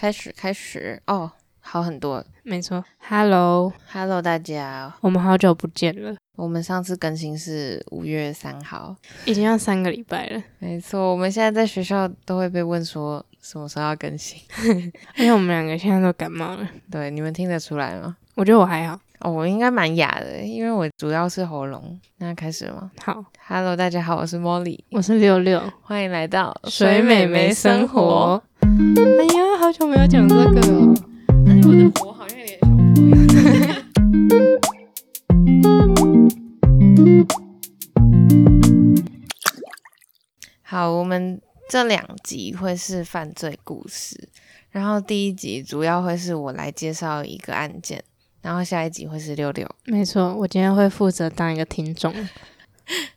开始，开始哦，好很多，没错。Hello，Hello，大家，我们好久不见了。我们上次更新是五月三号，已经要三个礼拜了。没错，我们现在在学校都会被问说什么时候要更新，因为我们两个现在都感冒了。对，你们听得出来吗？我觉得我还好。哦，我应该蛮哑的，因为我主要是喉咙。那开始了吗？好，Hello，大家好，我是 Molly，我是六六，欢迎来到水美眉生活。哎呀，好久没有讲这个了。哎，我的火好像有点小火。好，我们这两集会是犯罪故事，然后第一集主要会是我来介绍一个案件。然后下一集会是六六，没错，我今天会负责当一个听众。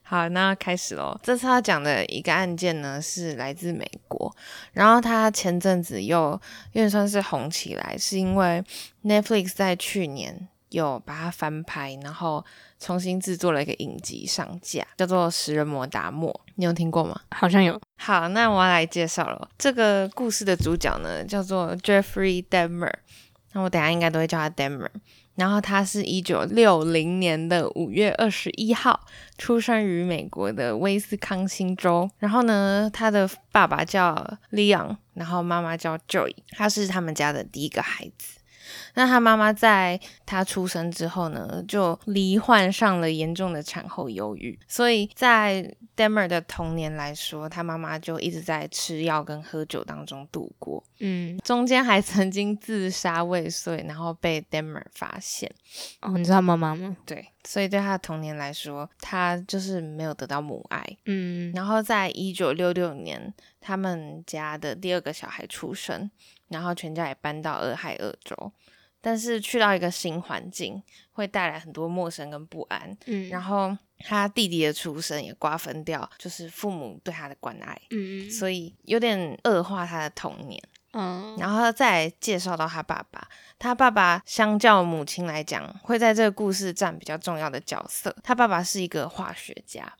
好，那开始喽。这次要讲的一个案件呢，是来自美国，然后他前阵子又有点算是红起来，是因为 Netflix 在去年有把它翻拍，然后重新制作了一个影集上架，叫做《食人魔达莫》，你有听过吗？好像有。好，那我要来介绍了。这个故事的主角呢，叫做 Jeffrey Dahmer。那我等下应该都会叫他 Dahmer，然后他是一九六零年的五月二十一号出生于美国的威斯康星州，然后呢，他的爸爸叫 Leon，然后妈妈叫 Joy，他是他们家的第一个孩子。那他妈妈在他出生之后呢，就罹患上了严重的产后忧郁，所以在 Dahmer 的童年来说，他妈妈就一直在吃药跟喝酒当中度过。嗯，中间还曾经自杀未遂，然后被 Dahmer 发现。哦，你知道妈妈吗？对，所以对他的童年来说，他就是没有得到母爱。嗯，然后在一九六六年，他们家的第二个小孩出生，然后全家也搬到俄亥俄州。但是去到一个新环境，会带来很多陌生跟不安。嗯，然后他弟弟的出生也瓜分掉，就是父母对他的关爱。嗯，所以有点恶化他的童年。嗯，然后再介绍到他爸爸，他爸爸相较母亲来讲，会在这个故事占比较重要的角色。他爸爸是一个化学家。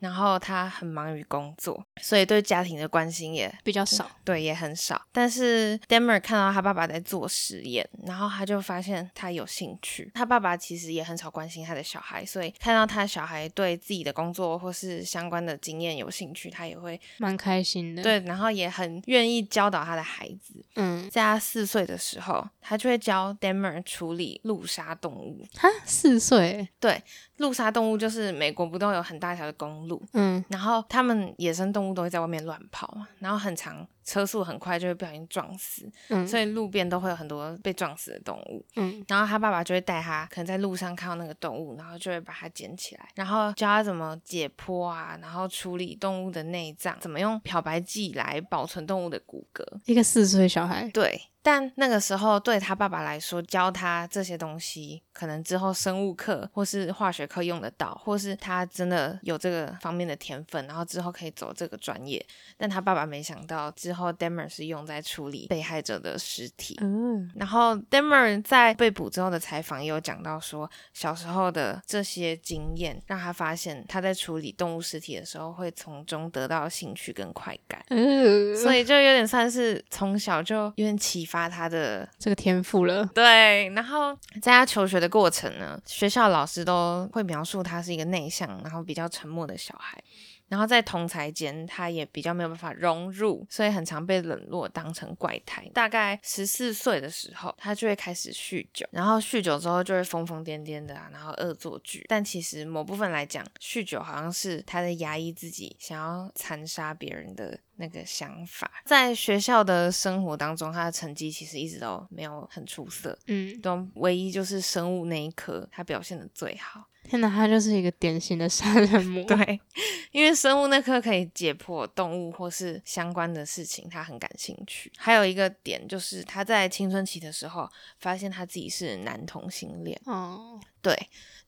然后他很忙于工作，所以对家庭的关心也比较少，对，也很少。但是 Dahmer 看到他爸爸在做实验，然后他就发现他有兴趣。他爸爸其实也很少关心他的小孩，所以看到他小孩对自己的工作或是相关的经验有兴趣，他也会蛮开心的。对，然后也很愿意教导他的孩子。嗯，在他四岁的时候，他就会教 Dahmer 处理路杀动物。哈，四岁？对。路杀动物就是美国不都有很大条的公路，嗯，然后他们野生动物都会在外面乱跑嘛，然后很长。车速很快就会不小心撞死，嗯，所以路边都会有很多被撞死的动物，嗯，然后他爸爸就会带他，可能在路上看到那个动物，然后就会把它捡起来，然后教他怎么解剖啊，然后处理动物的内脏，怎么用漂白剂来保存动物的骨骼。一个四岁小孩，对，但那个时候对他爸爸来说，教他这些东西，可能之后生物课或是化学课用得到，或是他真的有这个方面的天分，然后之后可以走这个专业。但他爸爸没想到之后。然后 Dahmer 是用在处理被害者的尸体。嗯，然后 Dahmer 在被捕之后的采访也有讲到说，小时候的这些经验让他发现他在处理动物尸体的时候会从中得到兴趣跟快感。嗯，所以就有点算是从小就有点启发他的这个天赋了。对，然后在他求学的过程呢，学校老师都会描述他是一个内向，然后比较沉默的小孩。然后在同才间，他也比较没有办法融入，所以很常被冷落，当成怪胎。大概十四岁的时候，他就会开始酗酒，然后酗酒之后就会疯疯癫癫的啊，然后恶作剧。但其实某部分来讲，酗酒好像是他在压抑自己想要残杀别人的那个想法。在学校的生活当中，他的成绩其实一直都没有很出色，嗯，都唯一就是生物那一科，他表现的最好。天哪，他就是一个典型的杀人魔。对，因为生物那科可以解剖动物或是相关的事情，他很感兴趣。还有一个点就是他在青春期的时候发现他自己是男同性恋。哦，对。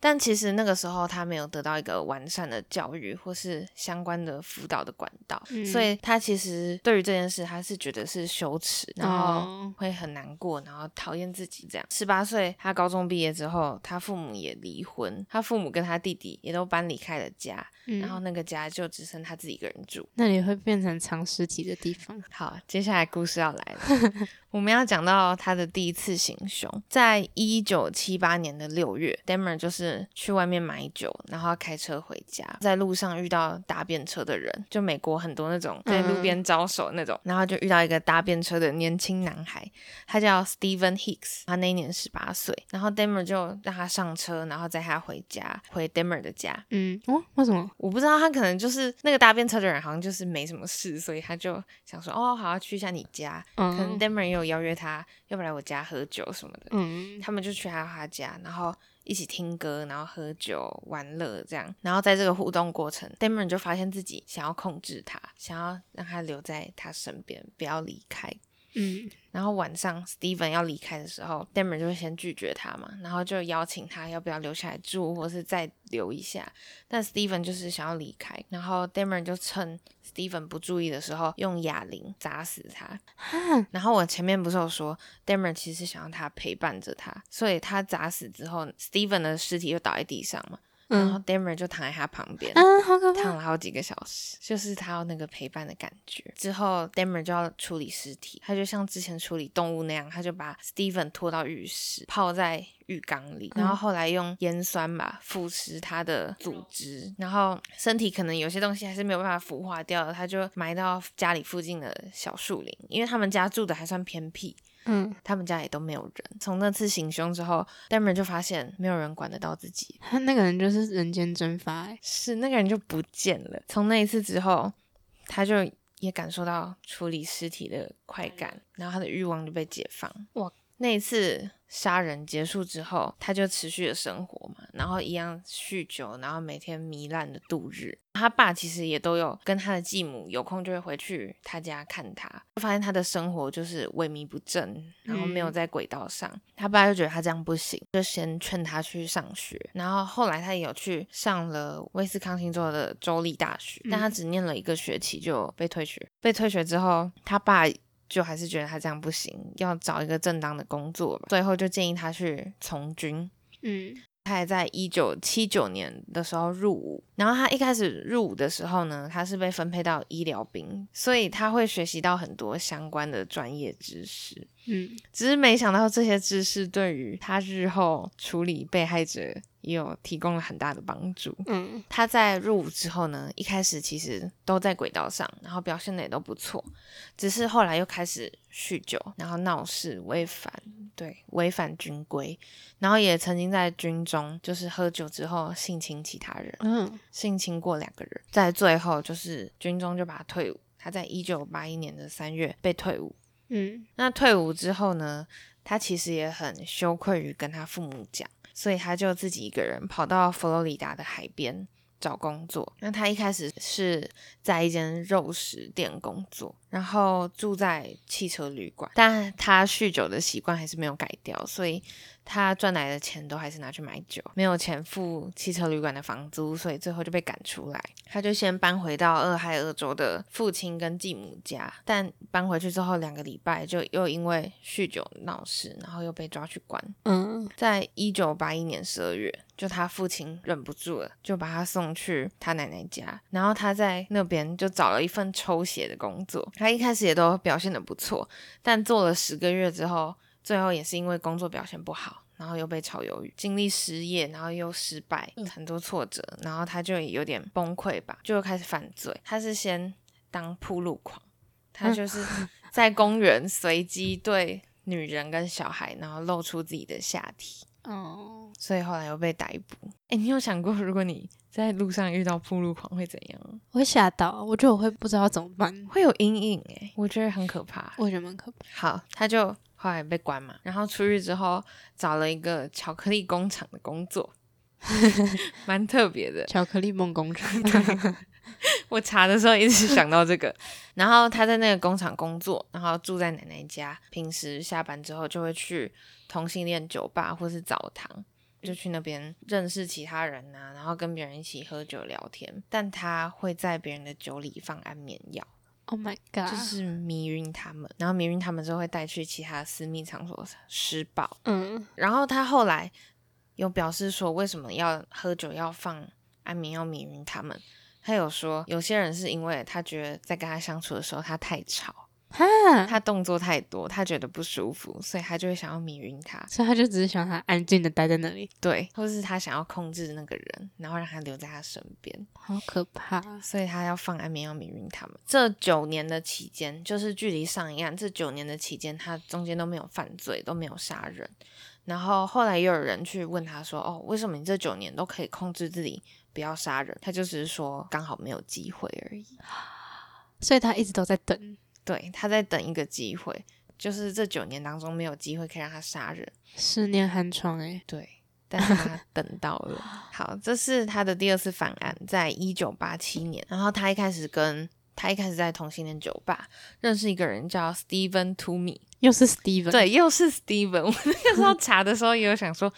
但其实那个时候他没有得到一个完善的教育或是相关的辅导的管道，嗯、所以他其实对于这件事他是觉得是羞耻，然后会很难过，然后讨厌自己这样。十八岁他高中毕业之后，他父母也离婚，他父母跟他弟弟也都搬离开了家，嗯、然后那个家就只剩他自己一个人住，那里会变成藏尸体的地方。好，接下来故事要来了。我们要讲到他的第一次行凶，在一九七八年的六月，Dahmer 就是去外面买酒，然后开车回家，在路上遇到搭便车的人，就美国很多那种在路边招手那种，嗯、然后就遇到一个搭便车的年轻男孩，他叫 Steven Hicks，他那一年十八岁，然后 Dahmer 就让他上车，然后载他回家，回 Dahmer 的家。嗯，哦，为什么？我不知道，他可能就是那个搭便车的人，好像就是没什么事，所以他就想说，哦，好，要去一下你家，嗯、可能 Dahmer 也有。邀约他要不来我家喝酒什么的，嗯，他们就去他他家，然后一起听歌，然后喝酒玩乐这样，然后在这个互动过程，Damon 就发现自己想要控制他，想要让他留在他身边，不要离开。嗯，然后晚上 Steven 要离开的时候，Dahmer 就会先拒绝他嘛，然后就邀请他要不要留下来住，或是再留一下。但 Steven 就是想要离开，然后 Dahmer 就趁 Steven 不注意的时候，用哑铃砸死他。然后我前面不是有说 Dahmer 其实想要他陪伴着他，所以他砸死之后，Steven 的尸体就倒在地上嘛。然后 Dahmer 就躺在他旁边，嗯，好可怕，躺了好几个小时，就是他要那个陪伴的感觉。之后 Dahmer 就要处理尸体，他就像之前处理动物那样，他就把 Steven 拖到浴室，泡在浴缸里，然后后来用盐酸吧腐蚀它的组织，然后身体可能有些东西还是没有办法腐化掉的，他就埋到家里附近的小树林，因为他们家住的还算偏僻。嗯，他们家也都没有人。从那次行凶之后，Dahmer 就发现没有人管得到自己。他 那个人就是人间蒸发，是那个人就不见了。从那一次之后，他就也感受到处理尸体的快感，然后他的欲望就被解放。哇，那一次。杀人结束之后，他就持续的生活嘛，然后一样酗酒，然后每天糜烂的度日。他爸其实也都有跟他的继母有空就会回去他家看他，就发现他的生活就是萎靡不振，然后没有在轨道上。嗯、他爸就觉得他这样不行，就先劝他去上学。然后后来他也有去上了威斯康星州的州立大学，但他只念了一个学期就被退学。被退学之后，他爸。就还是觉得他这样不行，要找一个正当的工作吧。最后就建议他去从军。嗯，他也在一九七九年的时候入伍。然后他一开始入伍的时候呢，他是被分配到医疗兵，所以他会学习到很多相关的专业知识。嗯，只是没想到这些知识对于他日后处理被害者也有提供了很大的帮助。嗯，他在入伍之后呢，一开始其实都在轨道上，然后表现的也都不错，只是后来又开始酗酒，然后闹事违反，对，违反军规，然后也曾经在军中就是喝酒之后性侵其他人，嗯，性侵过两个人，在最后就是军中就把他退伍，他在一九八一年的三月被退伍。嗯，那退伍之后呢，他其实也很羞愧于跟他父母讲，所以他就自己一个人跑到佛罗里达的海边找工作。那他一开始是在一间肉食店工作，然后住在汽车旅馆，但他酗酒的习惯还是没有改掉，所以。他赚来的钱都还是拿去买酒，没有钱付汽车旅馆的房租，所以最后就被赶出来。他就先搬回到俄亥俄州的父亲跟继母家，但搬回去之后两个礼拜就又因为酗酒闹事，然后又被抓去关。嗯，在一九八一年十二月，就他父亲忍不住了，就把他送去他奶奶家，然后他在那边就找了一份抽血的工作。他一开始也都表现的不错，但做了十个月之后。最后也是因为工作表现不好，然后又被炒鱿鱼，经历失业，然后又失败，很多挫折，然后他就有点崩溃吧，就开始犯罪。他是先当铺路狂，他就是在公园随机对女人跟小孩，然后露出自己的下体。哦，所以后来又被逮捕。哎，你有想过如果你在路上遇到铺路狂会怎样？我会吓到，我觉得我会不知道怎么办，会有阴影。哎，我觉得很可怕，我觉得蛮可怕。好，他就。后来被关嘛，然后出狱之后找了一个巧克力工厂的工作，蛮特别的。巧克力梦工厂。我查的时候一直想到这个。然后他在那个工厂工作，然后住在奶奶家，平时下班之后就会去同性恋酒吧或是澡堂，就去那边认识其他人呐、啊，然后跟别人一起喝酒聊天。但他会在别人的酒里放安眠药，Oh my god，就是迷晕他们，然后迷晕他们之后会带去其他私密场所施暴。嗯，然后他后来有表示说，为什么要喝酒要放安眠药迷晕他们？他有说，有些人是因为他觉得在跟他相处的时候他太吵。哈，他动作太多，他觉得不舒服，所以他就会想要迷晕他，所以他就只是想他安静的待在那里，对，或是他想要控制那个人，然后让他留在他身边，好可怕，所以他要放安眠药迷晕他们。这九年的期间，就是距离上一案这九年的期间，他中间都没有犯罪，都没有杀人。然后后来又有人去问他说：“哦，为什么你这九年都可以控制自己不要杀人？”他就只是说刚好没有机会而已，所以他一直都在等。对，他在等一个机会，就是这九年当中没有机会可以让他杀人，十年寒窗诶，对，但是他等到了。好，这是他的第二次犯案，在一九八七年。然后他一开始跟他一开始在同性恋酒吧认识一个人叫 Steven Toomey，又是 Steven，对，又是 Steven。我那个时候查的时候也有想说。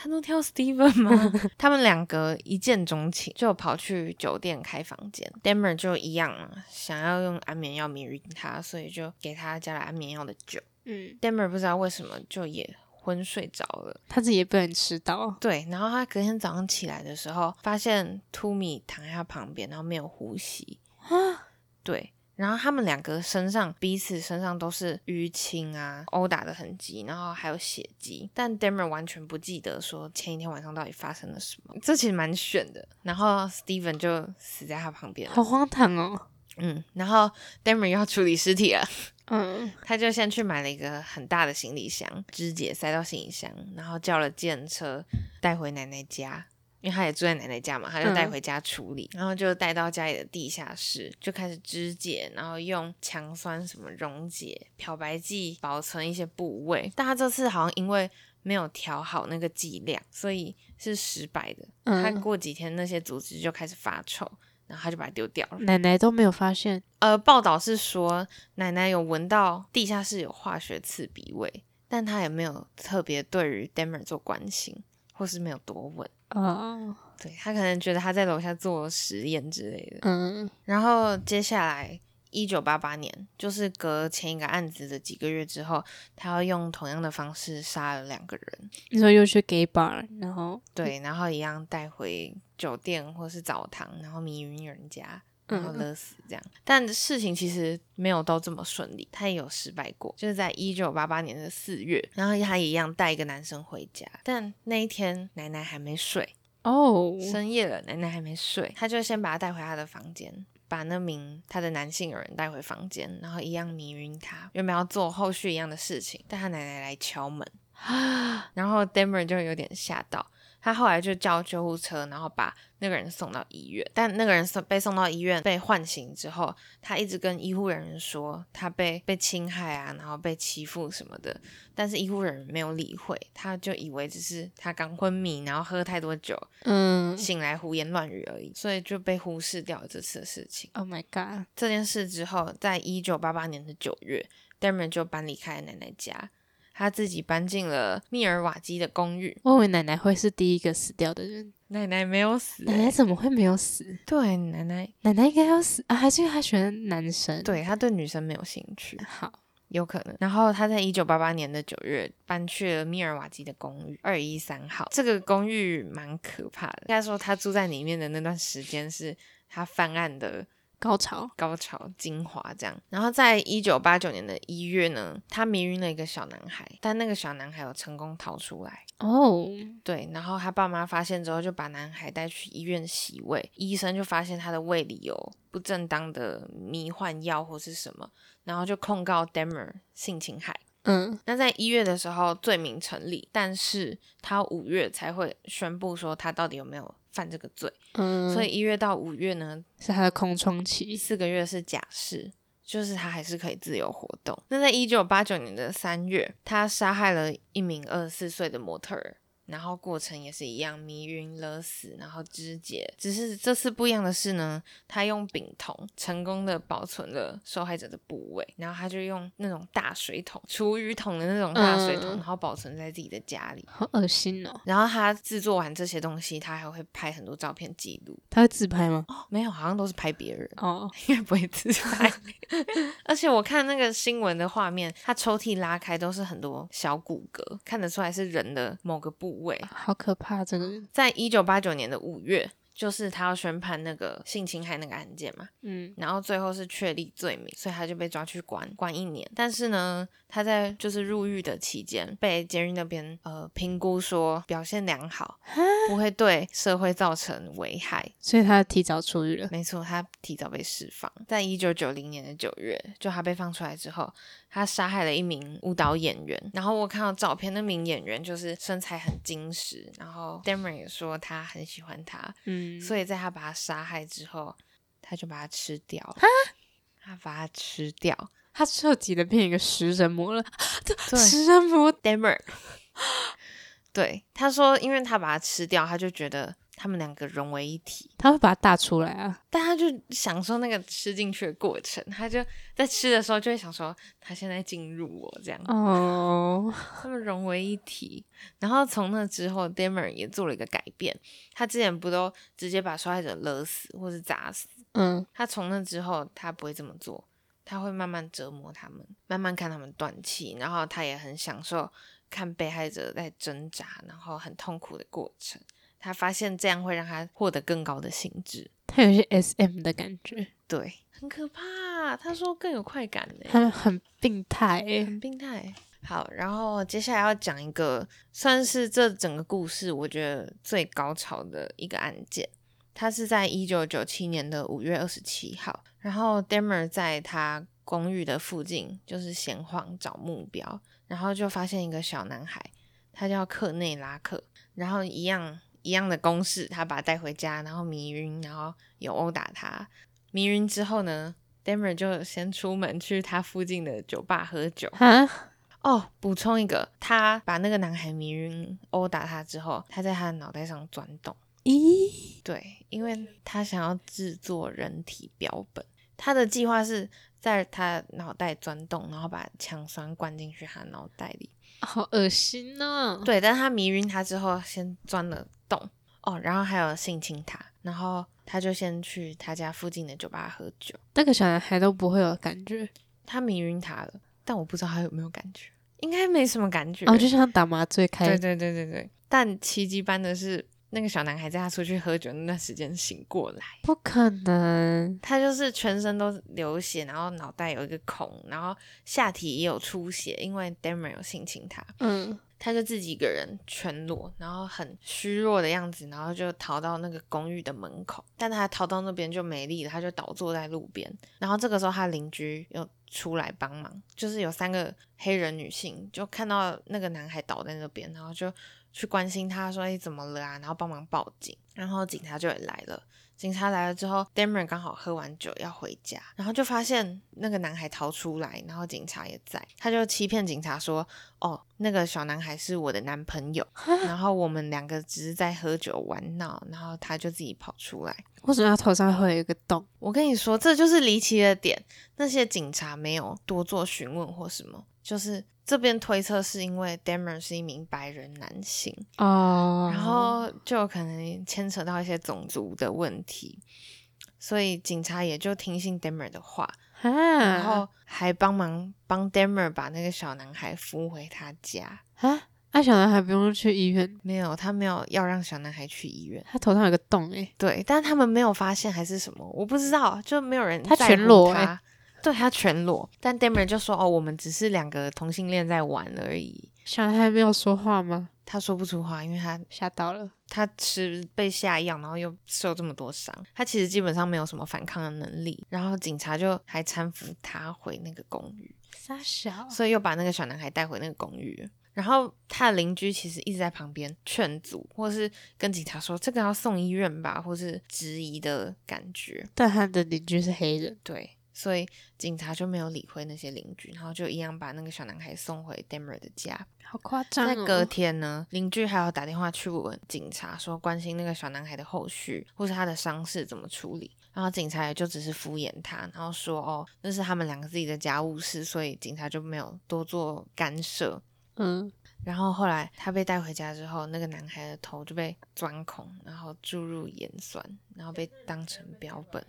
他都挑 Steven 吗？他们两个一见钟情，就跑去酒店开房间。Dahmer 就一样，想要用安眠药迷晕他，所以就给他加了安眠药的酒。嗯，Dahmer 不知道为什么就也昏睡着了，他自己也不能吃到。对，然后他隔天早上起来的时候，发现 Toomey 躺在他旁边，然后没有呼吸。啊，对。然后他们两个身上彼此身上都是淤青啊、殴打的痕迹，然后还有血迹，但 Dahmer 完全不记得说前一天晚上到底发生了什么，这其实蛮悬的。然后 Steven 就死在他旁边，好荒唐哦。嗯，然后 Dahmer 又要处理尸体了，嗯，他就先去买了一个很大的行李箱，肢解塞到行李箱，然后叫了计程车带回奶奶家。因为他也住在奶奶家嘛，他就带回家处理，嗯、然后就带到家里的地下室，就开始肢解，然后用强酸什么溶解、漂白剂保存一些部位。但他这次好像因为没有调好那个剂量，所以是失败的。嗯、他过几天那些组织就开始发臭，然后他就把它丢掉了。奶奶都没有发现。呃，报道是说奶奶有闻到地下室有化学刺鼻味，但她也没有特别对于 Dahmer 做关心。或是没有多问哦，oh. 对，他可能觉得他在楼下做实验之类的。嗯，然后接下来一九八八年，就是隔前一个案子的几个月之后，他要用同样的方式杀了两个人。你说又去 gay bar，然后对，然后一样带回酒店或是澡堂，然后迷晕人家。然后勒死这样，嗯、但事情其实没有都这么顺利，他也有失败过。就是在一九八八年的四月，然后他也一样带一个男生回家，但那一天奶奶还没睡哦，深夜了，奶奶还没睡，他就先把他带回他的房间，把那名他的男性友人带回房间，然后一样迷晕他，原本要做后续一样的事情，但他奶奶来敲门，然后 Dahmer 就有点吓到。他后来就叫救护车，然后把那个人送到医院。但那个人送被送到医院被唤醒之后，他一直跟医护人员说他被被侵害啊，然后被欺负什么的。但是医护人员没有理会，他就以为只是他刚昏迷，然后喝太多酒，嗯，醒来胡言乱语而已，所以就被忽视掉了这次的事情。Oh my god！这件事之后，在一九八八年的九月，Dahmer 就搬离开了奶奶家。他自己搬进了密尔瓦基的公寓。我以为奶奶会是第一个死掉的人。奶奶没有死。欸，奶奶怎么会没有死？对，奶奶，奶奶应该要死啊，还是因为他喜欢男生？对，他对女生没有兴趣。好，有可能。然后他在一九八八年的九月搬去了密尔瓦基的公寓二一三号。这个公寓蛮可怕的，应该说他住在里面的那段时间是他犯案的。高潮，高潮，精华这样。然后在一九八九年的一月呢，他迷晕了一个小男孩，但那个小男孩有成功逃出来。哦，oh. 对。然后他爸妈发现之后，就把男孩带去医院洗胃，医生就发现他的胃里有不正当的迷幻药或是什么，然后就控告 Dahmer 性侵害。嗯，那在一月的时候罪名成立，但是他五月才会宣布说他到底有没有。犯这个罪，嗯，所以一月到五月呢是他的空窗期，四个月是假释，就是他还是可以自由活动。那在一九八九年的三月，他杀害了一名二十四岁的模特儿，然后过程也是一样，迷晕、勒死，然后肢解。只是这次不一样的是呢，他用丙酮成功的保存了受害者的部位，然后他就用那种大水桶、厨余桶的那种大水桶，嗯、然后保存在自己的家里。好恶心哦！然后他制作完这些东西，他还会拍很多照片记录。他会自拍吗？哦，没有，好像都是拍别人。哦，应该不会自拍。而且我看那个新闻的画面，他抽屉拉开都是很多小骨骼，看得出来是人的某个部位。好可怕！这个在一九八九年的五月。就是他要宣判那个性侵害那个案件嘛，嗯，然后最后是确立罪名，所以他就被抓去关关一年。但是呢，他在就是入狱的期间，被监狱那边呃评估说表现良好，不会对社会造成危害，所以他提早出狱了。没错，他提早被释放。在一九九零年的九月，就他被放出来之后。他杀害了一名舞蹈演员，然后我看到照片，那名演员就是身材很精实，然后 Dahmer 也说他很喜欢他，嗯，所以在他把他杀害之后，他就把他吃掉，哈他把他吃掉，他彻底的变一个食人魔了，对，食人魔 Dahmer，对，他说，因为他把他吃掉，他就觉得。他们两个融为一体，他会把它打出来啊，但他就享受那个吃进去的过程，他就在吃的时候就会想说，他现在进入我这样哦，他们融为一体。然后从那之后，Dahmer 也做了一个改变，他之前不都直接把受害者勒死或是砸死？嗯，他从那之后他不会这么做，他会慢慢折磨他们，慢慢看他们断气，然后他也很享受看被害者在挣扎，然后很痛苦的过程。他发现这样会让他获得更高的兴致，他有些 SM 的感觉，对，很可怕。他说更有快感呢，他很病态，很病态。好，然后接下来要讲一个算是这整个故事我觉得最高潮的一个案件。他是在一九九七年的五月二十七号，然后 Dahmer 在他公寓的附近就是闲晃找目标，然后就发现一个小男孩，他叫克内拉克，然后一样。一样的公式，他把他带回家，然后迷晕，然后有殴打他。迷晕之后呢，Dahmer 就先出门去他附近的酒吧喝酒。啊哦，补充一个，他把那个男孩迷晕、殴打他之后，他在他的脑袋上钻洞。咦？对，因为他想要制作人体标本。他的计划是在他脑袋钻洞，然后把强酸灌进去他脑袋里。好恶心呢、哦。对，但是他迷晕他之后，先钻了。洞哦，然后还有性侵他，然后他就先去他家附近的酒吧喝酒。那个小男孩都不会有感觉，他迷晕他了，但我不知道他有没有感觉，应该没什么感觉。哦，就像打麻醉开。对对对对对，但奇迹般的是，那个小男孩在他出去喝酒那段时间醒过来。不可能，他就是全身都流血，然后脑袋有一个孔，然后下体也有出血，因为 Dahmer 有性侵他。嗯。他就自己一个人全裸，然后很虚弱的样子，然后就逃到那个公寓的门口。但他逃到那边就没力了，他就倒坐在路边。然后这个时候，他邻居又出来帮忙，就是有三个黑人女性就看到那个男孩倒在那边，然后就去关心他说：“哎，怎么了啊？”然后帮忙报警，然后警察就也来了。警察来了之后，Dahmer 刚好喝完酒要回家，然后就发现那个男孩逃出来，然后警察也在，他就欺骗警察说：“哦，那个小男孩是我的男朋友，然后我们两个只是在喝酒玩闹，然后他就自己跑出来。为什么他头上会有一个洞？我跟你说，这就是离奇的点。那些警察没有多做询问或什么，就是。”这边推测是因为 Dahmer 是一名白人男性哦，然后就可能牵扯到一些种族的问题，所以警察也就听信 Dahmer 的话，哈然后还帮忙帮 Dahmer 把那个小男孩扶回他家啊。那小男孩不用去医院？没有，他没有要让小男孩去医院。他头上有个洞诶，对，但他们没有发现还是什么，我不知道，就没有人他。全裸诶。对，他全裸，但 Dahmer 就说：“哦，我们只是两个同性恋在玩而已。”小男孩没有说话吗？他说不出话，因为他吓到了。他吃被下药，然后又受这么多伤，他其实基本上没有什么反抗的能力。然后警察就还搀扶他回那个公寓，杀小，所以又把那个小男孩带回那个公寓。然后他的邻居其实一直在旁边劝阻，或是跟警察说这个要送医院吧，或是质疑的感觉。但他的邻居是黑人，对。所以警察就没有理会那些邻居，然后就一样把那个小男孩送回 Dahmer 的家。好夸张哦！在隔天呢，邻居还要打电话去问警察，说关心那个小男孩的后续，或是他的伤势怎么处理。然后警察也就只是敷衍他，然后说哦，那是他们两个自己的家务事，所以警察就没有多做干涉。嗯。然后后来他被带回家之后，那个男孩的头就被钻孔，然后注入盐酸，然后被当成标本。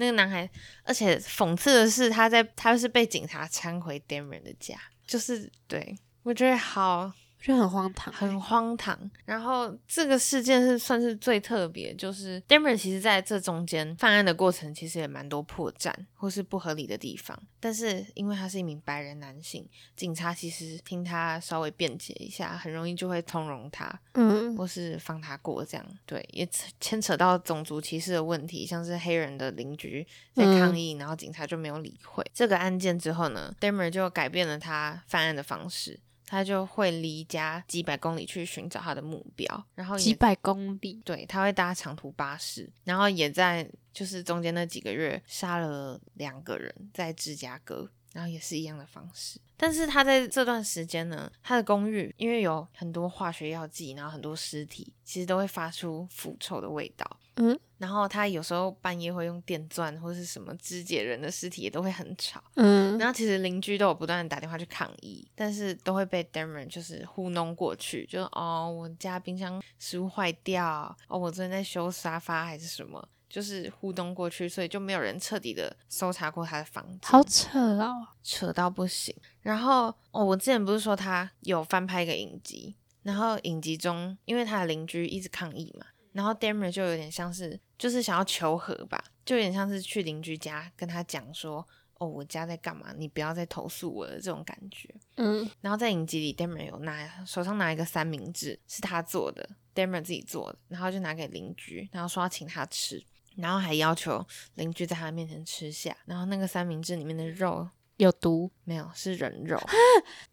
那个男孩，而且讽刺的是，他在他是被警察搀回 Damon 的家，就是对，我觉得好。就很荒唐，很荒唐。然后这个事件是算是最特别，就是 Dahmer 其实在这中间犯案的过程，其实也蛮多破绽或是不合理的地方。但是因为他是一名白人男性，警察其实听他稍微辩解一下，很容易就会通融他，嗯，或是放他过这样。对，也牵扯到种族歧视的问题，像是黑人的邻居在抗议，嗯、然后警察就没有理会这个案件之后呢，Dahmer 就改变了他犯案的方式。他就会离家几百公里去寻找他的目标，然后几百公里，对，他会搭长途巴士，然后也在就是中间那几个月杀了两个人，在芝加哥，然后也是一样的方式。但是他在这段时间呢，他的公寓因为有很多化学药剂，然后很多尸体，其实都会发出腐臭的味道。嗯，然后他有时候半夜会用电钻或是什么肢解人的尸体，也都会很吵。嗯，然后其实邻居都有不断的打电话去抗议，但是都会被 Dahmer 就是糊弄过去，就哦，我家冰箱食物坏掉，哦，我昨天在修沙发还是什么，就是互动过去，所以就没有人彻底的搜查过他的房子。好扯哦，扯到不行。然后哦，我之前不是说他有翻拍一个影集，然后影集中因为他的邻居一直抗议嘛。然后 Dahmer 就有点像是，就是想要求和吧，就有点像是去邻居家跟他讲说，哦，我家在干嘛，你不要再投诉我了这种感觉。嗯。然后在影集里，Dahmer 有拿手上拿一个三明治，是他做的，Dahmer 自己做的，然后就拿给邻居，然后说要请他吃，然后还要求邻居在他面前吃下，然后那个三明治里面的肉。有毒？没有，是人肉。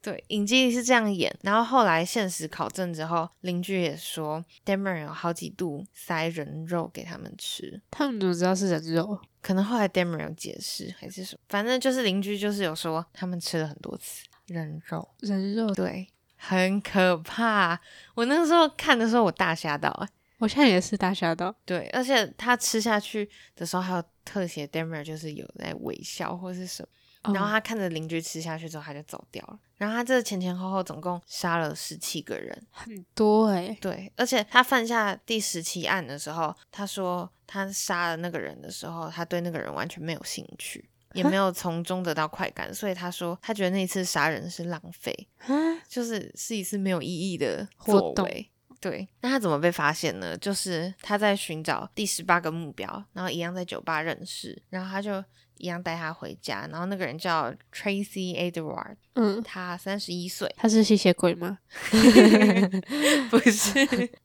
对，影集里是这样演。然后后来现实考证之后，邻居也说，Dahmer 有好几度塞人肉给他们吃。他们怎么知道是人肉？可能后来 Dahmer 有解释，还是什么？反正就是邻居就是有说，他们吃了很多次人肉。人肉，对，很可怕。我那个时候看的时候，我大吓到。我现在也是大吓到。对，而且他吃下去的时候，还有特写 Dahmer 就是有在微笑或是什么。然后他看着邻居吃下去之后，他就走掉了。然后他这前前后后总共杀了十七个人，很多哎、欸。对，而且他犯下第十七案的时候，他说他杀了那个人的时候，他对那个人完全没有兴趣，也没有从中得到快感，所以他说他觉得那一次杀人是浪费，就是是一次没有意义的作为。对，那他怎么被发现呢？就是他在寻找第十八个目标，然后一样在酒吧认识，然后他就。一样带他回家，然后那个人叫 Tracy Edward，嗯，他三十一岁，他是吸血鬼吗？不是，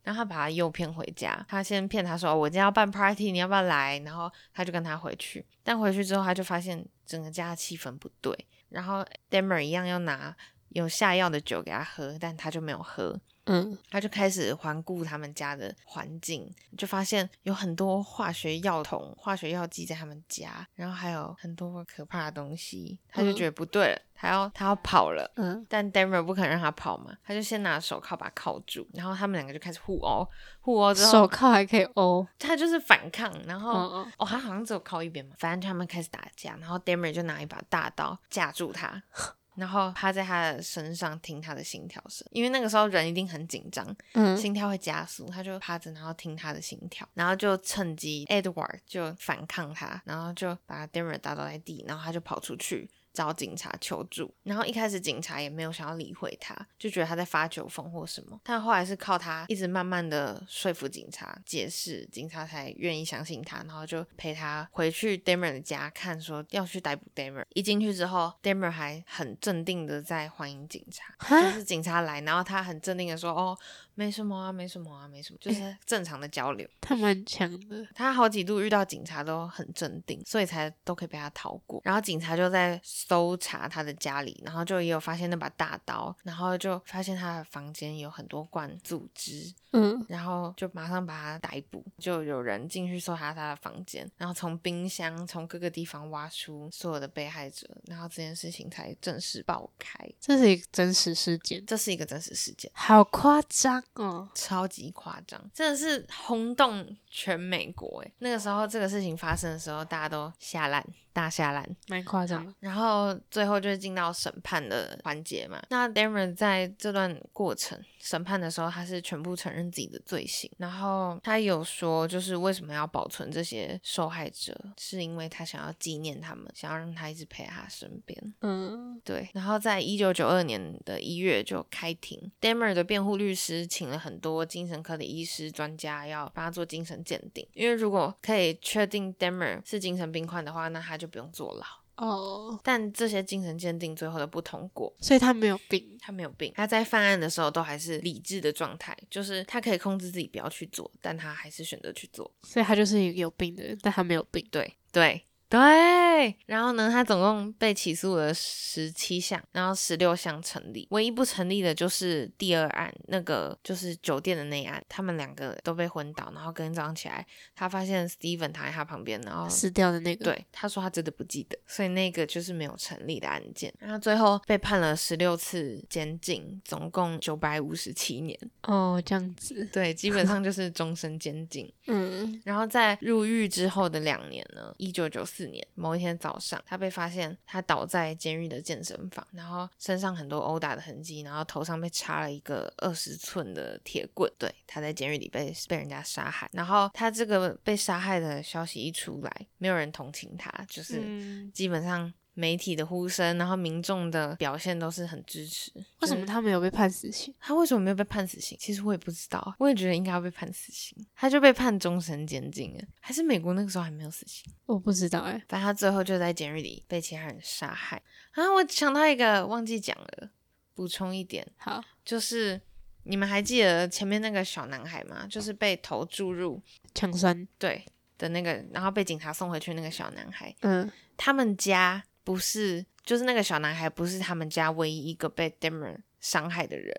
然后他把他诱骗回家，他先骗他说我今天要办 party，你要不要来？然后他就跟他回去，但回去之后他就发现整个家的气氛不对，然后 Dahmer 一样要拿有下药的酒给他喝，但他就没有喝。嗯，他就开始环顾他们家的环境，就发现有很多化学药桶、化学药剂在他们家，然后还有很多可怕的东西，他就觉得不对了，他要他要跑了。嗯，但 Dahmer 不肯让他跑嘛，他就先拿手铐把他铐住，然后他们两个就开始互殴，互殴之后手铐还可以殴，他就是反抗，然后哦，哦，他好像只有靠一边嘛，反正他们开始打架，然后 Dahmer 就拿一把大刀架住他。然后趴在他的身上听他的心跳声，因为那个时候人一定很紧张，嗯，心跳会加速，他就趴着，然后听他的心跳，然后就趁机 Edward 就反抗他，然后就把 Dahmer 打倒在地，然后他就跑出去。找警察求助，然后一开始警察也没有想要理会他，就觉得他在发酒疯或什么。但后来是靠他一直慢慢的说服警察解释，警察才愿意相信他，然后就陪他回去 Dahmer 的家看，说要去逮捕 Dahmer。一进去之后，Dahmer 还很镇定的在欢迎警察，就是警察来，然后他很镇定的说：“哦，没什么啊，没什么啊，没什么，就是正常的交流。他蛮强的，他好几度遇到警察都很镇定，所以才都可以被他逃过。然后警察就在搜查他的家里，然后就也有发现那把大刀，然后就发现他的房间有很多罐组织，嗯，然后就马上把他逮捕。就有人进去搜查他的房间，然后从冰箱、从各个地方挖出所有的被害者，然后这件事情才正式爆开。这是一个真实事件，这是一个真实事件，好夸张嗯，超级夸张，真的是轰动全美国诶。那个时候这个事情发生的时候，大家都吓烂。大下来，蛮夸张的。然后最后就是进到审判的环节嘛。那 Dahmer 在这段过程审判的时候，他是全部承认自己的罪行。然后他有说，就是为什么要保存这些受害者，是因为他想要纪念他们，想要让他一直陪在他身边。嗯，对。然后在一九九二年的一月就开庭，Dahmer 的辩护律师请了很多精神科的医师专家，要帮他做精神鉴定。因为如果可以确定 Dahmer 是精神病患的话，那他就不用坐牢。哦，但这些精神鉴定最后都不通过，所以他没有病，他没有病，他在犯案的时候都还是理智的状态，就是他可以控制自己不要去做，但他还是选择去做，所以他就是一个有病的人，但他没有病，对对。对，然后呢，他总共被起诉了十七项，然后十六项成立，唯一不成立的就是第二案，那个就是酒店的那案，他们两个都被昏倒，然后跟天早上起来，他发现 Steven 躺在他旁边，然后死掉的那个，对，他说他真的不记得，所以那个就是没有成立的案件，然后最后被判了十六次监禁，总共九百五十七年。哦，这样子，对，基本上就是终身监禁。嗯，然后在入狱之后的两年呢，一九九四。四年某一天早上，他被发现他倒在监狱的健身房，然后身上很多殴打的痕迹，然后头上被插了一个二十寸的铁棍。对，他在监狱里被被人家杀害。然后他这个被杀害的消息一出来，没有人同情他，就是基本上。媒体的呼声，然后民众的表现都是很支持。为什么他没有被判死刑？他为什么没有被判死刑？其实我也不知道，我也觉得应该要被判死刑。他就被判终身监禁了，还是美国那个时候还没有死刑？我不知道哎。反正他最后就在监狱里被其他人杀害。啊，我想到一个忘记讲了，补充一点。好，就是你们还记得前面那个小男孩吗？就是被头注入强酸对的那个，然后被警察送回去那个小男孩。嗯，他们家。不是，就是那个小男孩，不是他们家唯一一个被 Dahmer 伤害的人。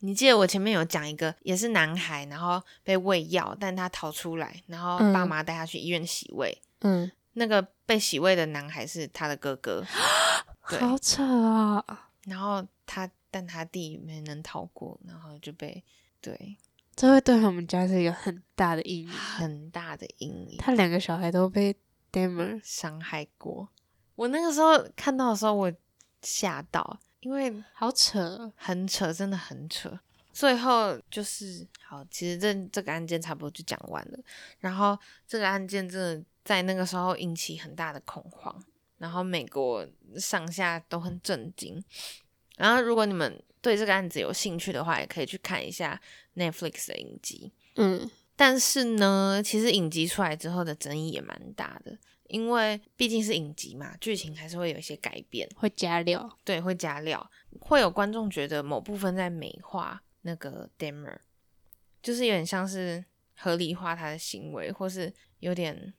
你记得我前面有讲一个，也是男孩，然后被喂药，但他逃出来，然后爸妈带他去医院洗胃。嗯，那个被洗胃的男孩是他的哥哥。对，好扯啊！然后他，但他弟没能逃过，然后就被对，这会对他们家是一个很大的阴影，很大的阴影。他两个小孩都被 Dahmer 伤害过。我那个时候看到的时候，我吓到，因为好扯，很扯，真的很扯。最后就是好，其实这这个案件差不多就讲完了。然后这个案件真的在那个时候引起很大的恐慌，然后美国上下都很震惊。然后如果你们对这个案子有兴趣的话，也可以去看一下 Netflix 的影集。嗯，但是呢，其实影集出来之后的争议也蛮大的。因为毕竟是影集嘛，剧情还是会有一些改变，会加料，对，会加料，会有观众觉得某部分在美化那个 Dahmer，就是有点像是合理化他的行为，或是有点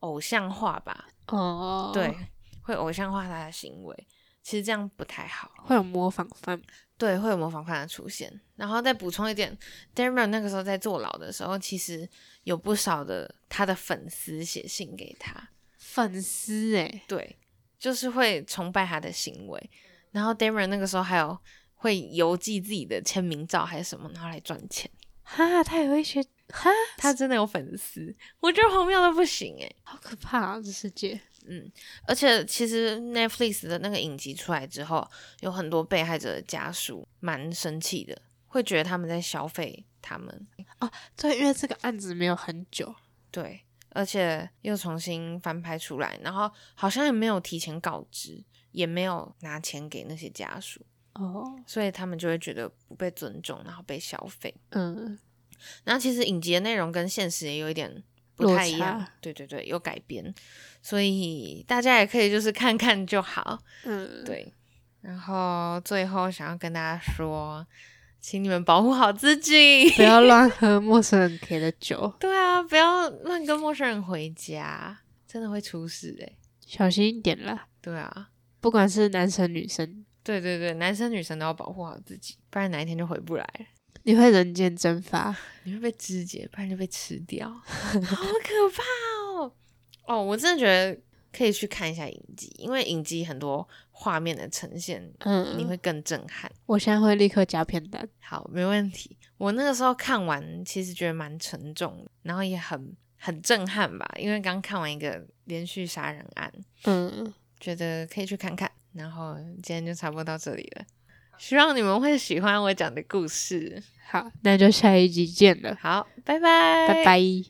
偶像化吧。哦，对，会偶像化他的行为，其实这样不太好，会有模仿犯。对，会有模仿犯的出现。然后再补充一点，Dahmer 那个时候在坐牢的时候，其实有不少的他的粉丝写信给他。粉丝哎，对，就是会崇拜他的行为。然后 Dahmer 那个时候还有会邮寄自己的签名照还是什么，然后来赚钱。哈，他有一些哈，他真的有粉丝，我觉得荒谬的不行哎，好可怕啊，这世界。嗯，而且其实 Netflix 的那个影集出来之后，有很多被害者的家属蛮生气的，会觉得他们在消费他们。哦，对，因为这个案子没有很久，对，而且又重新翻拍出来，然后好像也没有提前告知，也没有拿钱给那些家属，哦，所以他们就会觉得不被尊重，然后被消费。嗯，然后其实影集的内容跟现实也有一点。不太一样，对对对，有改编，所以大家也可以就是看看就好，嗯，对。然后最后想要跟大家说，请你们保护好自己，不要乱喝陌生人给的酒。对啊，不要乱跟陌生人回家，真的会出事哎、欸，小心一点啦。对啊，不管是男生女生，对对对，男生女生都要保护好自己，不然哪一天就回不来了。你会人间蒸发，你会被肢解，不然就被吃掉，好可怕哦！哦，我真的觉得可以去看一下影集，因为影集很多画面的呈现，嗯，你会更震撼。我现在会立刻加片单。好，没问题。我那个时候看完，其实觉得蛮沉重的，然后也很很震撼吧，因为刚看完一个连续杀人案，嗯，觉得可以去看看。然后今天就差不多到这里了。希望你们会喜欢我讲的故事。好，那就下一集见了。好，拜拜，拜拜。